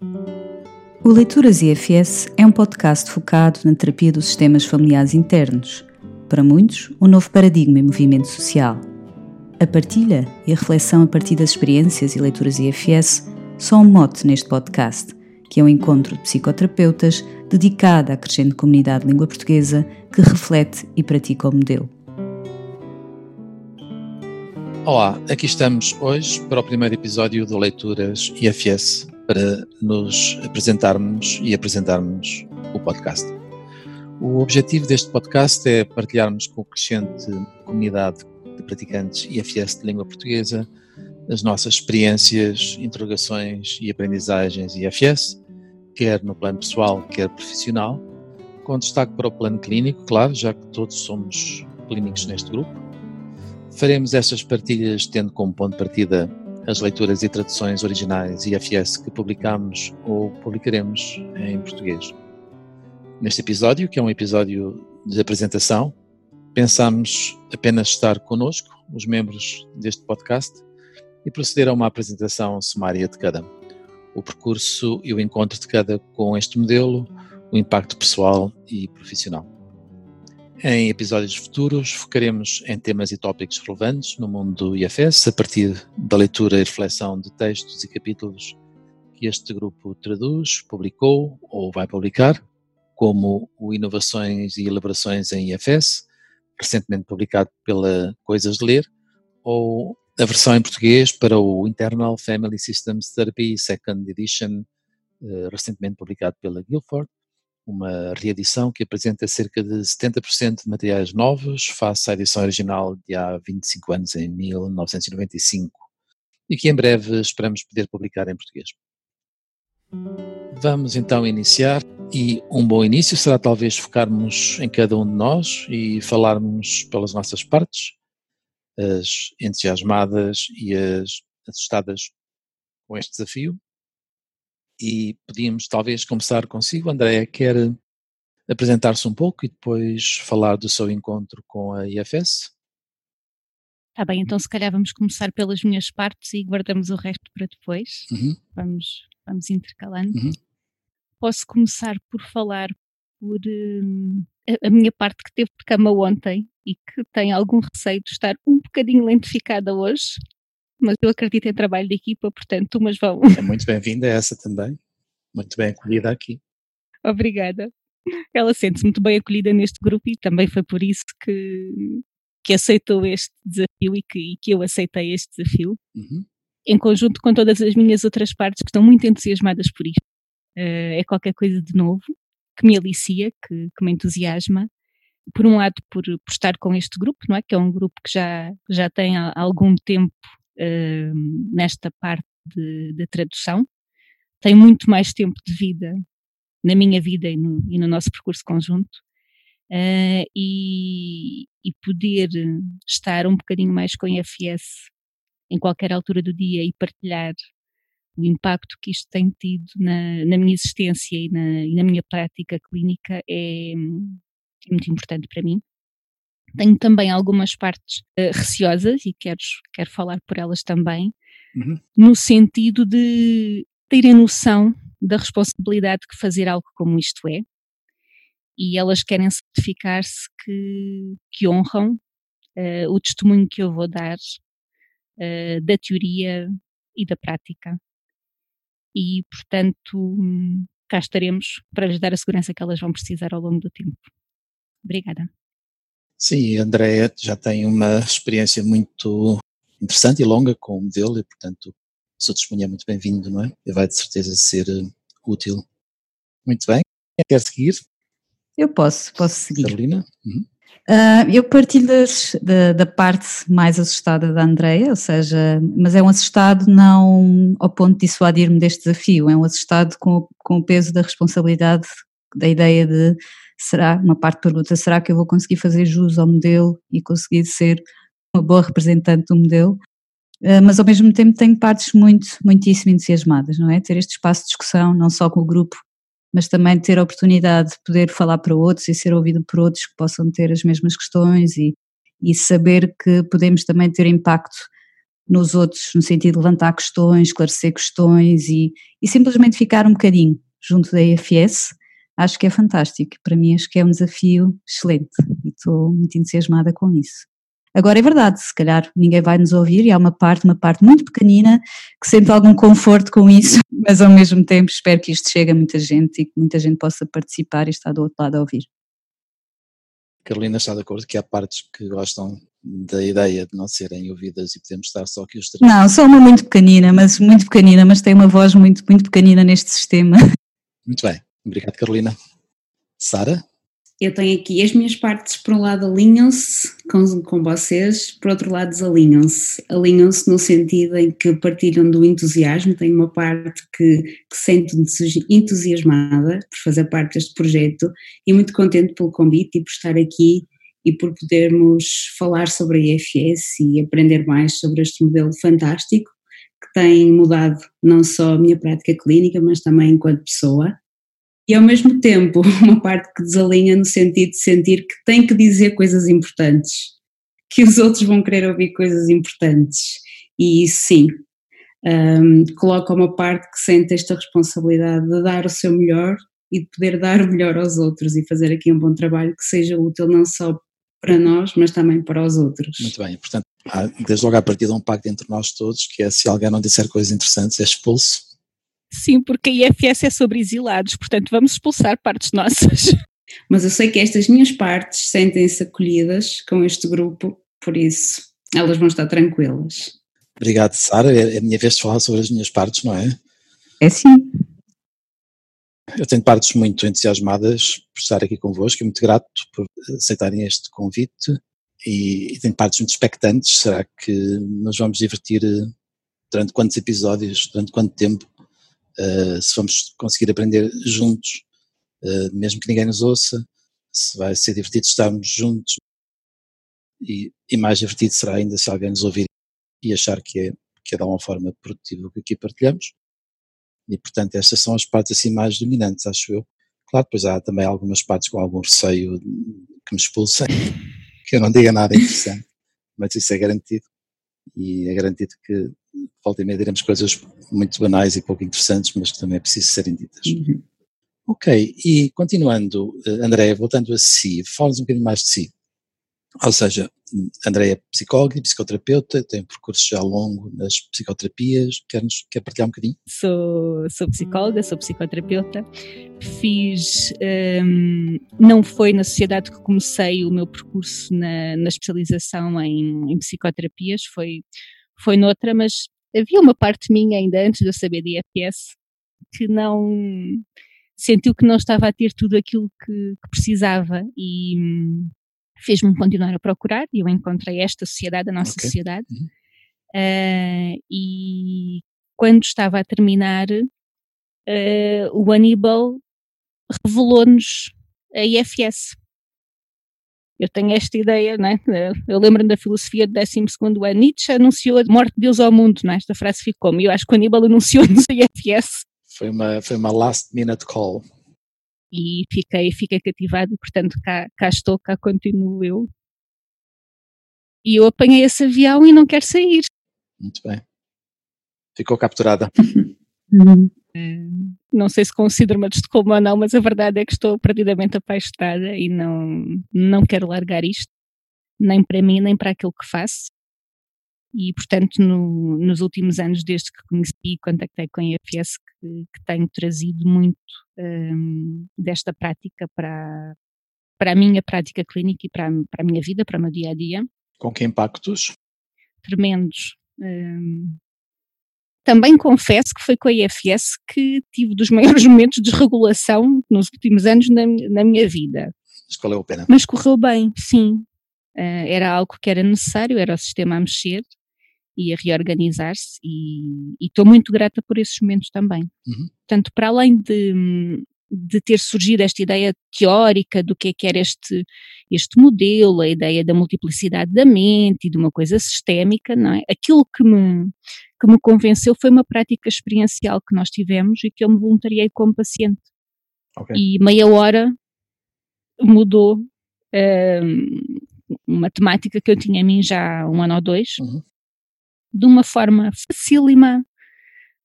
O Leituras IFS é um podcast focado na terapia dos sistemas familiares internos. Para muitos, um novo paradigma e movimento social. A partilha e a reflexão a partir das experiências e leituras IFS são um mote neste podcast, que é um encontro de psicoterapeutas dedicado à crescente comunidade de língua portuguesa que reflete e pratica o modelo. Olá, aqui estamos hoje para o primeiro episódio do Leituras IFS para nos apresentarmos e apresentarmos o podcast. O objetivo deste podcast é partilharmos com a crescente comunidade de praticantes IFS de língua portuguesa as nossas experiências, interrogações e aprendizagens IFS, quer no plano pessoal, quer profissional, com destaque para o plano clínico, claro, já que todos somos clínicos neste grupo Faremos estas partilhas tendo como ponto de partida as leituras e traduções originais IFS que publicamos ou publicaremos em português. Neste episódio, que é um episódio de apresentação, pensamos apenas estar conosco, os membros deste podcast, e proceder a uma apresentação sumária de cada. O percurso e o encontro de cada com este modelo, o impacto pessoal e profissional. Em episódios futuros, focaremos em temas e tópicos relevantes no mundo do IFS, a partir da leitura e reflexão de textos e capítulos que este grupo traduz, publicou ou vai publicar, como o Inovações e Elaborações em IFS, recentemente publicado pela Coisas de Ler, ou a versão em português para o Internal Family Systems Therapy Second Edition, eh, recentemente publicado pela Guilford, uma reedição que apresenta cerca de 70% de materiais novos face à edição original de há 25 anos, em 1995, e que em breve esperamos poder publicar em português. Vamos então iniciar, e um bom início será talvez focarmos em cada um de nós e falarmos pelas nossas partes, as entusiasmadas e as assustadas com este desafio, e podíamos talvez começar consigo. Andréa, quer apresentar-se um pouco e depois falar do seu encontro com a IFS? Está bem, então se calhar vamos começar pelas minhas partes e guardamos o resto para depois. Uhum. Vamos, vamos intercalando. Uhum. Posso começar por falar por a, a, minha parte que teve de cama ontem e que tem algum receio de estar um bocadinho lentificada hoje mas eu acredito em trabalho de equipa, portanto, umas vão. É muito bem-vinda essa também, muito bem acolhida aqui. Obrigada. Ela sente-se muito bem acolhida neste grupo e também foi por isso que, que aceitou este desafio e que, e que eu aceitei este desafio, uhum. em conjunto com todas as minhas outras partes que estão muito entusiasmadas por isto. Uh, é qualquer coisa de novo, que me alicia, que, que me entusiasma, por um lado por, por, estar com este grupo, não é? Que é um grupo que já, já tem há algum tempo uh, nesta parte de, tradução. Tenho muito mais tempo de vida na minha vida e no, e no nosso percurso conjunto. Uh, e, e, poder estar um bocadinho mais com a IFS em qualquer altura do dia e partilhar o impacto que isto tem tido na, na minha existência e na, e na, minha prática clínica é, é muito importante para mim. Tenho também algumas partes uh, receosas e quero, quero falar por elas também, uhum. no sentido de terem noção da responsabilidade que fazer algo como isto é, e elas querem certificar-se que, que honram uh, o testemunho que eu vou dar uh, da teoria e da prática. E, portanto, cá estaremos para lhes dar a segurança que elas vão precisar ao longo do tempo. Obrigada. Sim, a Andrea já tem uma experiência muito interessante e longa com o modelo e, portanto, o seu testemunho é muito bem-vindo, não é? E vai de certeza ser uh, útil. Muito bem. Quer seguir? Eu posso, posso seguir. Carolina? Uhum. Uh, eu partilho das, da, da, parte mais assustada da Andreia, ou seja, mas é um assustado não ao ponto de dissuadir-me deste desafio, é um assustado com, com o peso da responsabilidade da ideia de será, uma parte pergunta, será que eu vou conseguir fazer jus ao modelo e conseguir ser uma boa representante do modelo? Uh, mas ao mesmo tempo tenho partes muito, muitíssimo entusiasmadas, não é? Ter este espaço de discussão, não só com o grupo, mas também ter a oportunidade de poder falar para outros e ser ouvido por outros que possam ter as mesmas questões e, e saber que podemos também ter impacto nos outros, no sentido de levantar questões, esclarecer questões e, e simplesmente ficar um bocadinho junto da EFS, acho que é fantástico. Para mim, acho que é um desafio excelente e estou muito entusiasmada com isso. Agora é verdade, se calhar ninguém vai nos ouvir e há uma parte, uma parte muito pequenina que sente algum conforto com isso, mas ao mesmo tempo espero que isto chegue a muita gente e que muita gente possa participar e estar do outro lado a ouvir. Carolina está de acordo que há partes que gostam da ideia de não serem ouvidas e podemos estar só aqui os três? Não, sou uma muito pequenina, mas muito pequenina, mas tem uma voz muito, muito pequenina neste sistema. Muito bem, obrigado Carolina. Sara? Eu tenho aqui as minhas partes, por um lado alinham-se com, com vocês, por outro lado desalinham-se. Alinham-se no sentido em que partilham do entusiasmo, tenho uma parte que, que sento entusiasmada por fazer parte deste projeto e muito contente pelo convite e por estar aqui e por podermos falar sobre a IFS e aprender mais sobre este modelo fantástico que tem mudado não só a minha prática clínica, mas também enquanto pessoa e ao mesmo tempo uma parte que desalinha no sentido de sentir que tem que dizer coisas importantes, que os outros vão querer ouvir coisas importantes. E isso sim, um, coloca uma parte que sente esta responsabilidade de dar o seu melhor e de poder dar o melhor aos outros e fazer aqui um bom trabalho que seja útil não só para nós, mas também para os outros. Muito bem, portanto, há, desde logo a partir de um pacto entre nós todos, que é se alguém não disser coisas interessantes, é expulso Sim, porque a IFS é sobre exilados, portanto vamos expulsar partes nossas. Mas eu sei que estas minhas partes sentem-se acolhidas com este grupo, por isso elas vão estar tranquilas. Obrigado, Sara. É, é a minha vez de falar sobre as minhas partes, não é? É sim. Eu tenho partes muito entusiasmadas por estar aqui convosco e muito grato por aceitarem este convite e, e tenho partes muito expectantes. Será que nos vamos divertir eh, durante quantos episódios, durante quanto tempo? Uh, se vamos conseguir aprender juntos, uh, mesmo que ninguém nos ouça, se vai ser divertido estarmos juntos e, e, mais divertido será ainda se alguém nos ouvir e achar que é, que é de alguma forma produtivo o que aqui partilhamos. E portanto estas são as partes assim mais dominantes, acho eu. Claro, depois há também algumas partes com algum receio que me expulsem, que eu não diga nada interessante, mas isso é garantido. E é garantido que volta e meia diremos coisas muito banais e pouco interessantes, mas que também é preciso serem ditas. Uhum. Ok, e continuando, eh, Andréia, voltando a si, fala-nos um bocadinho mais de si. Ou seja, Andréia é psicóloga e psicoterapeuta, tem um percurso já longo nas psicoterapias, quer-nos quer partilhar um bocadinho? Sou, sou psicóloga, sou psicoterapeuta, fiz, um, não foi na sociedade que comecei o meu percurso na, na especialização em, em psicoterapias, foi foi noutra, mas havia uma parte minha ainda antes de eu saber de IFS que não sentiu que não estava a ter tudo aquilo que, que precisava e hum, fez-me continuar a procurar e eu encontrei esta sociedade, a nossa okay. sociedade uh, e quando estava a terminar uh, o Aníbal revelou-nos a IFS eu tenho esta ideia, né? eu lembro-me da filosofia do 12 ano, Nietzsche anunciou a morte de Deus ao mundo, né? esta frase ficou-me, eu acho que o Aníbal anunciou-nos a IFS. Foi uma, foi uma last minute call. E fiquei, fiquei cativado e portanto cá, cá estou, cá continuo eu. E eu apanhei esse avião e não quero sair. Muito bem. Ficou capturada. Uhum. Não sei se considero-me de Estocolmo ou não, mas a verdade é que estou perdidamente apaixonada e não, não quero largar isto, nem para mim, nem para aquilo que faço. E, portanto, no, nos últimos anos, desde que conheci e contactei com a IFS, que, que tenho trazido muito um, desta prática para, para a minha prática clínica e para, para a minha vida, para o meu dia a dia. Com que impactos? Tremendos. Um, também confesso que foi com a IFS que tive dos maiores momentos de desregulação nos últimos anos na, na minha vida. Mas valeu a pena. Mas correu bem, sim. Uh, era algo que era necessário, era o sistema a mexer e a reorganizar-se e estou muito grata por esses momentos também. Uhum. Portanto, para além de, de ter surgido esta ideia teórica do que é que era este, este modelo, a ideia da multiplicidade da mente e de uma coisa sistémica, não é? Aquilo que me, que me convenceu foi uma prática experiencial que nós tivemos e que eu me voluntariei como paciente. Okay. E meia hora mudou um, uma temática que eu tinha a mim já há um ano ou dois. Uhum. de uma forma facílima,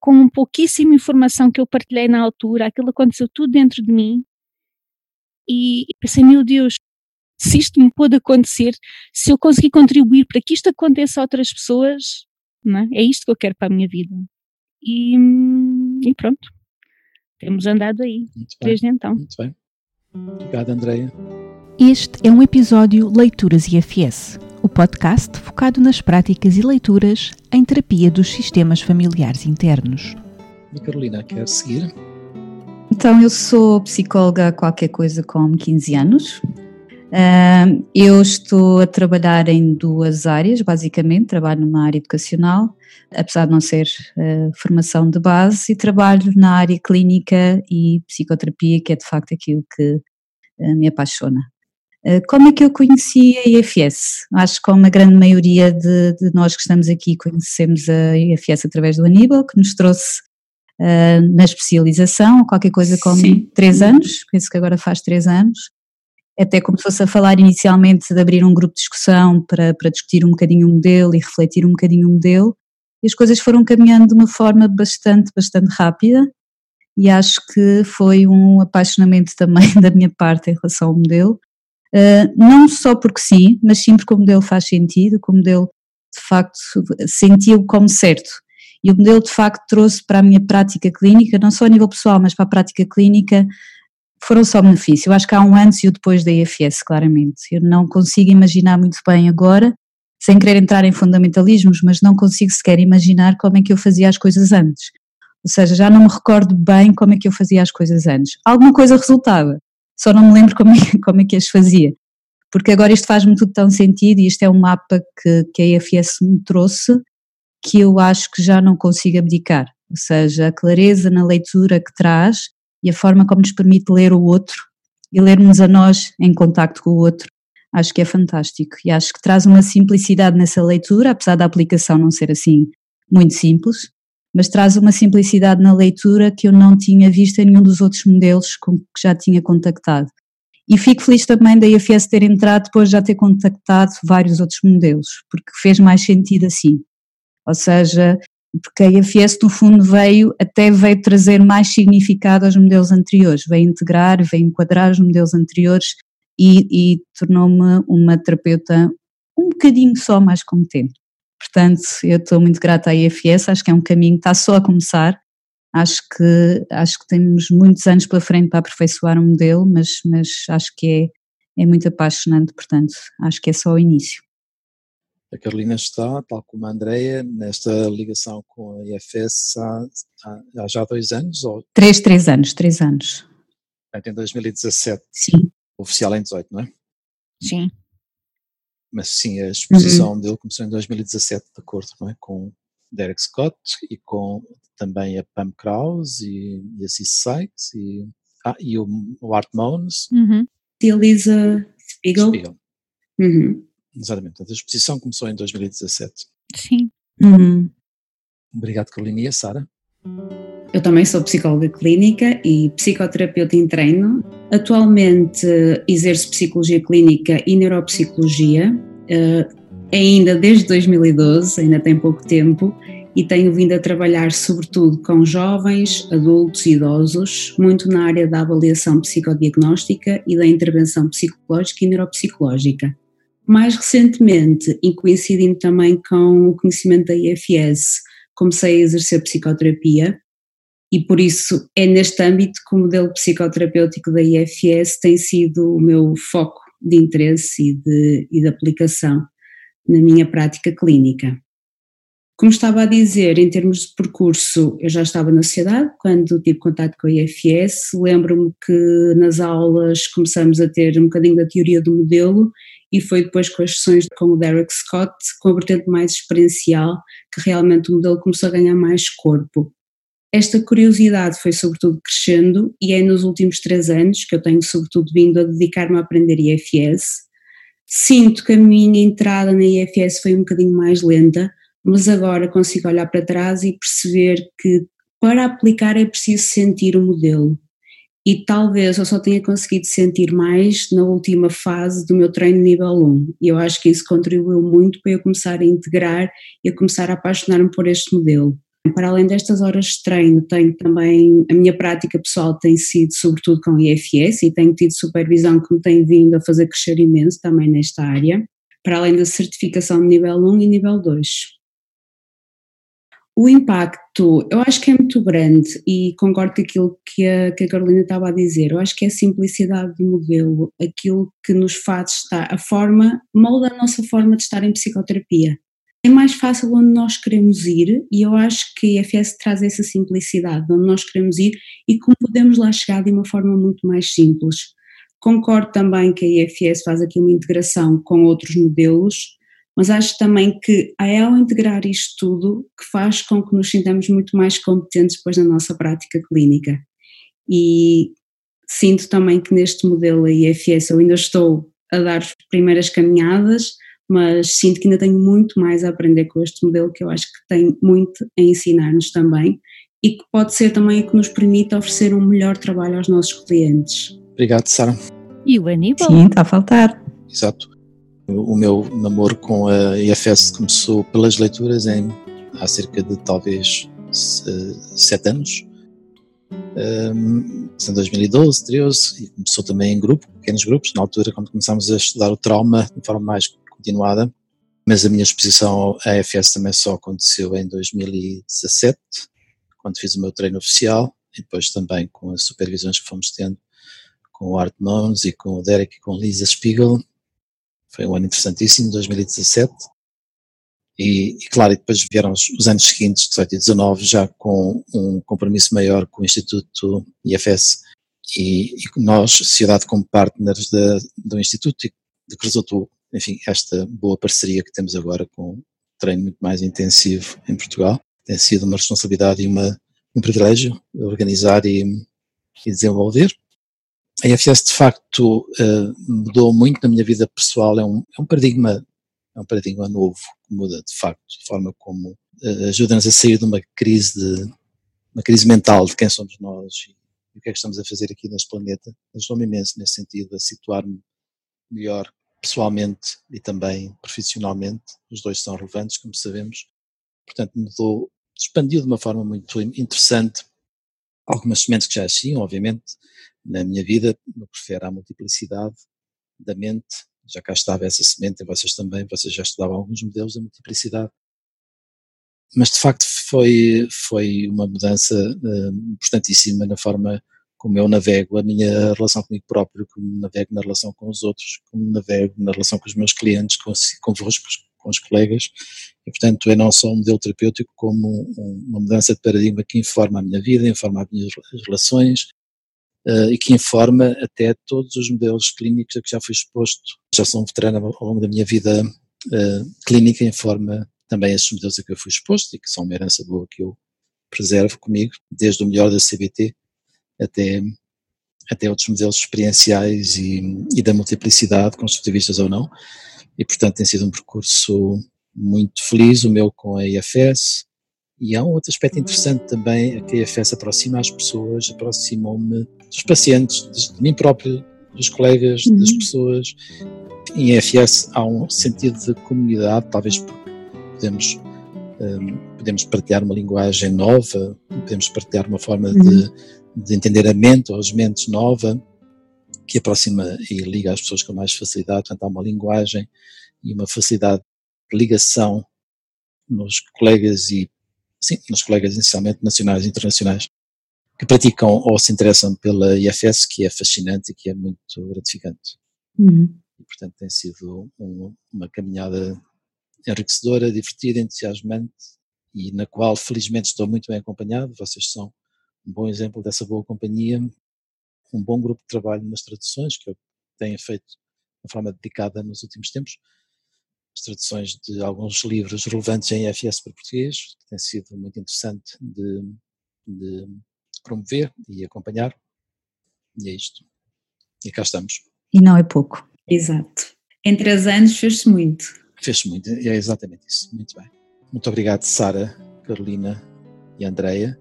com pouquíssima informação que eu partilhei na altura, aquilo aconteceu tudo dentro de mim. E pensei, meu Deus, se isto me pode acontecer, se eu conseguir contribuir para que isto aconteça a outras pessoas, é? é? isto que eu quero para a minha vida. E, e pronto, temos andado aí desde então. Muito bem. Obrigado, Andreia. Este é um episódio Leituras IFS, o podcast focado nas práticas e leituras em terapia dos sistemas familiares internos. E Carolina, quer seguir? Então, eu sou psicóloga há qualquer coisa com 15 anos. Eu estou a trabalhar em duas áreas, basicamente. Trabalho numa área educacional, apesar de não ser uh, formação de base, e trabalho na área clínica e psicoterapia, que é de facto aquilo que uh, me apaixona. Eh, como é que eu conheci a IFS? Acho que como a grande maioria de, de, nós que estamos aqui conhecemos a IFS através do Aníbal, que nos trouxe na especialização, qualquer coisa como Sim. três anos, penso que agora faz três anos, até começou-se a falar inicialmente de abrir um grupo de discussão para, para discutir um bocadinho o modelo e refletir um bocadinho o modelo, e as coisas foram caminhando de uma forma bastante, bastante rápida, e acho que foi um apaixonamento também da minha parte em relação ao modelo, Uh, não só porque sim, mas sim porque o modelo faz sentido, que o modelo de facto sentiu como certo. E o modelo de facto trouxe para a minha prática clínica, não só a nível pessoal, mas para a prática clínica, foram só benefícios. Eu acho que há um antes e o depois da IFS, claramente. Eu não consigo imaginar muito bem agora, sem querer entrar em fundamentalismos, mas não consigo sequer imaginar como é que eu fazia as coisas antes. Ou seja, já não me recordo bem como é que eu fazia as coisas antes. Alguma coisa resultava, só não me lembro como é, como é que as fazia. Porque agora isto faz-me tudo tão sentido e isto é um mapa que, que a EFS me trouxe que eu acho que já não consigo abdicar. Ou seja, a clareza na leitura que traz e a forma como nos permite ler o outro e lermos a nós em contacto com o outro, acho que é fantástico. E acho que traz uma simplicidade nessa leitura, apesar da aplicação não ser assim muito simples, mas traz uma simplicidade na leitura que eu não tinha visto em nenhum dos outros modelos com que já tinha contactado. E fico feliz também da IFS ter entrado depois de já ter contactado vários outros modelos, porque fez mais sentido assim. Ou seja, porque a IFS no fundo veio, até veio trazer mais significado aos modelos anteriores, veio integrar, veio enquadrar os modelos anteriores e, e tornou-me uma terapeuta um bocadinho só mais competente. Portanto, eu estou muito grata à IFS, acho que é um caminho que está só a começar. Acho que, acho que temos muitos anos pela frente para aperfeiçoar o um modelo, mas, mas acho que é, é muito apaixonante, portanto, acho que é só o início. A Carolina está, tal como a Andrea, nesta ligação com a IFS há, há, já dois anos? Ou... Três, três anos, três anos. Em 2017. Sim. Oficial em 18, não é? Sim mas sim, a exposição uhum. dele começou em 2017, de acordo é? com Derek Scott e com também a Pam Krause e, e a Cis Sykes e, ah, e o, o Art Mones. Uhum. E Elisa Spiegel. Spiegel. Uhum. Exatamente, a exposição começou em 2017. Sim. Uhum. Obrigado, Carolina. E a Sara? Eu também sou psicóloga clínica e psicoterapeuta em treino. Atualmente exerço psicologia clínica e neuropsicologia, eh, ainda desde 2012, ainda tem pouco tempo, e tenho vindo a trabalhar sobretudo com jovens, adultos e idosos, muito na área da avaliação psicodiagnóstica e da intervenção psicológica e neuropsicológica. Mais recentemente, e coincidindo também com o conhecimento da IFS, comecei a exercer psicoterapia e por isso é neste âmbito que o modelo psicoterapêutico da IFS tem sido o meu foco de interesse e de, e de aplicação na minha prática clínica. Como estava a dizer, em termos de percurso, eu já estava na sociedade quando tive contato com a IFS. Lembro-me que nas aulas começamos a ter um bocadinho da teoria do modelo e foi depois com as sessões com o Derek Scott, com a vertente mais experiencial, que realmente o modelo começou a ganhar mais corpo. Esta curiosidade foi sobretudo crescendo e é nos últimos três anos que eu tenho sobretudo vindo a dedicar-me a aprender IFS. Sinto que a minha entrada na IFS foi um bocadinho mais lenta, mas agora consigo olhar para trás e perceber que para aplicar é preciso sentir o modelo. E talvez eu só tenha conseguido sentir mais na última fase do meu treino nível 1 e eu acho que isso contribuiu muito para eu começar a integrar e a começar a apaixonar-me por este modelo. Para além destas horas de treino, tenho também, a minha prática pessoal tem sido sobretudo com IFS e tenho tido supervisão que me tem vindo a fazer crescer imenso também nesta área, para além da certificação de nível 1 e nível 2. O impacto, eu acho que é muito grande e concordo com aquilo que a, que a Carolina estava a dizer. Eu acho que é a simplicidade do modelo, aquilo que nos faz estar, a forma, molda a nossa forma de estar em psicoterapia. É mais fácil onde nós queremos ir e eu acho que a IFS traz essa simplicidade, onde nós queremos ir e como podemos lá chegar de uma forma muito mais simples. Concordo também que a IFS faz aqui uma integração com outros modelos, mas acho também que é ao integrar isto tudo que faz com que nos sintamos muito mais competentes depois na nossa prática clínica. E sinto também que neste modelo a IFS eu ainda estou a dar as primeiras caminhadas, mas sinto que ainda tenho muito mais a aprender com este modelo que eu acho que tem muito a ensinar-nos também e que pode ser também o que nos permite oferecer um melhor trabalho aos nossos clientes. Obrigado, Sara. E o Aníbal? Sim, está a faltar. Exato. O meu namoro com a IFS começou pelas leituras em, há cerca de talvez sete anos. Um, em 2012, 13, e começou também em grupo, pequenos grupos, na altura quando começámos a estudar o trauma de forma mais continuada, mas a minha exposição à IFS também só aconteceu em 2017, quando fiz o meu treino oficial, e depois também com as supervisões que fomos tendo com o Art Mons e com o Derek e com Lisa Spiegel, foi um ano interessantíssimo, 2017. E, e claro, e depois vieram os, os, anos seguintes, 18 e 19, já com um compromisso maior com o Instituto IFS e, e nós, sociedade como partners de, do Instituto, de que resultou, enfim, esta boa parceria que temos agora com um treino muito mais intensivo em Portugal. Tem sido uma responsabilidade e uma, um privilégio organizar e, e desenvolver a IFS de facto uh, mudou muito na minha vida pessoal, é um, é um paradigma é um paradigma novo que muda de facto a forma como uh, ajuda-nos a sair de uma crise de uma crise mental de quem somos nós e o que é que estamos a fazer aqui neste planeta. Ajudou-me imenso nesse sentido a situar-me melhor pessoalmente e também profissionalmente. Os dois são relevantes, como sabemos. Portanto, mudou, expandiu de uma forma muito interessante algumas sementes que já existiam, obviamente, na minha vida, no que refere à multiplicidade da mente, já cá estava essa semente, e vocês também, vocês já estudavam alguns modelos da multiplicidade, mas de facto foi, foi uma mudança uh, importantíssima na forma como eu navego a minha relação comigo próprio, como navego na relação com os outros, como navego na relação com os meus clientes, com, convosco, com os colegas, e portanto é não só um modelo terapêutico como um, uma mudança de paradigma que informa a minha vida, informa as minhas relações, uh, e que informa até todos os modelos clínicos a que já fui exposto. Já sou um veterano ao longo da minha vida uh, clínica, informa também esses modelos a que eu fui exposto e que são uma herança boa que eu preservo comigo, desde o melhor da CBT até, até outros modelos experienciais e, e da multiplicidade, construtivistas ou não. E, portanto, tem sido um percurso muito feliz, o meu com a IFS, e há um outro aspecto interessante também, é que a IFS aproxima as pessoas, aproximou-me dos pacientes, de, mim próprio, dos colegas, uhum. das pessoas. Em IFS há um sentido de comunidade, talvez podemos, um, podemos partilhar uma linguagem nova, podemos partilhar uma forma uhum. de, de entender a mente ou as mentes nova, que aproxima e liga as pessoas com mais facilidade, portanto há uma linguagem e uma facilidade de ligação nos colegas e sim, nos colegas inicialmente nacionais e internacionais que praticam ou se interessam pela IFS, que é fascinante e que é muito gratificante. Uhum. E, portanto, tem sido um, uma caminhada enriquecedora, divertida, entusiasmante e na qual, felizmente, estou muito bem acompanhado. Vocês são um bom exemplo dessa boa companhia, um bom grupo de trabalho nas traduções, que eu tenho feito de forma dedicada nos últimos tempos. As traduções de alguns livros relevantes em IFS para português, que tem sido muito interessante de, de promover e acompanhar. E é isto. E cá estamos. E não é pouco. Exato. Em três anos fez-se muito. Fez-se muito, é exatamente isso. Muito bem. Muito obrigado, Sara, Carolina e Andreia.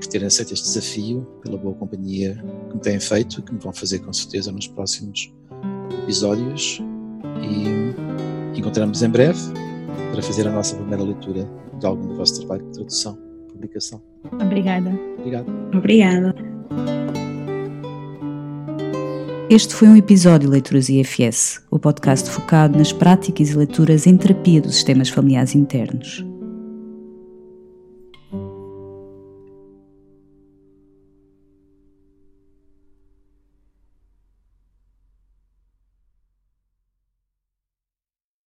Por terem aceito este desafio, pela boa companhia que me têm feito e que me vão fazer com certeza nos próximos episódios. E encontramos em breve para fazer a nossa primeira leitura de algum do vosso trabalho de tradução, publicação. Obrigada. Obrigado. Obrigada. Este foi um episódio de Leituras IFS, o podcast focado nas práticas e leituras em terapia dos sistemas familiares internos.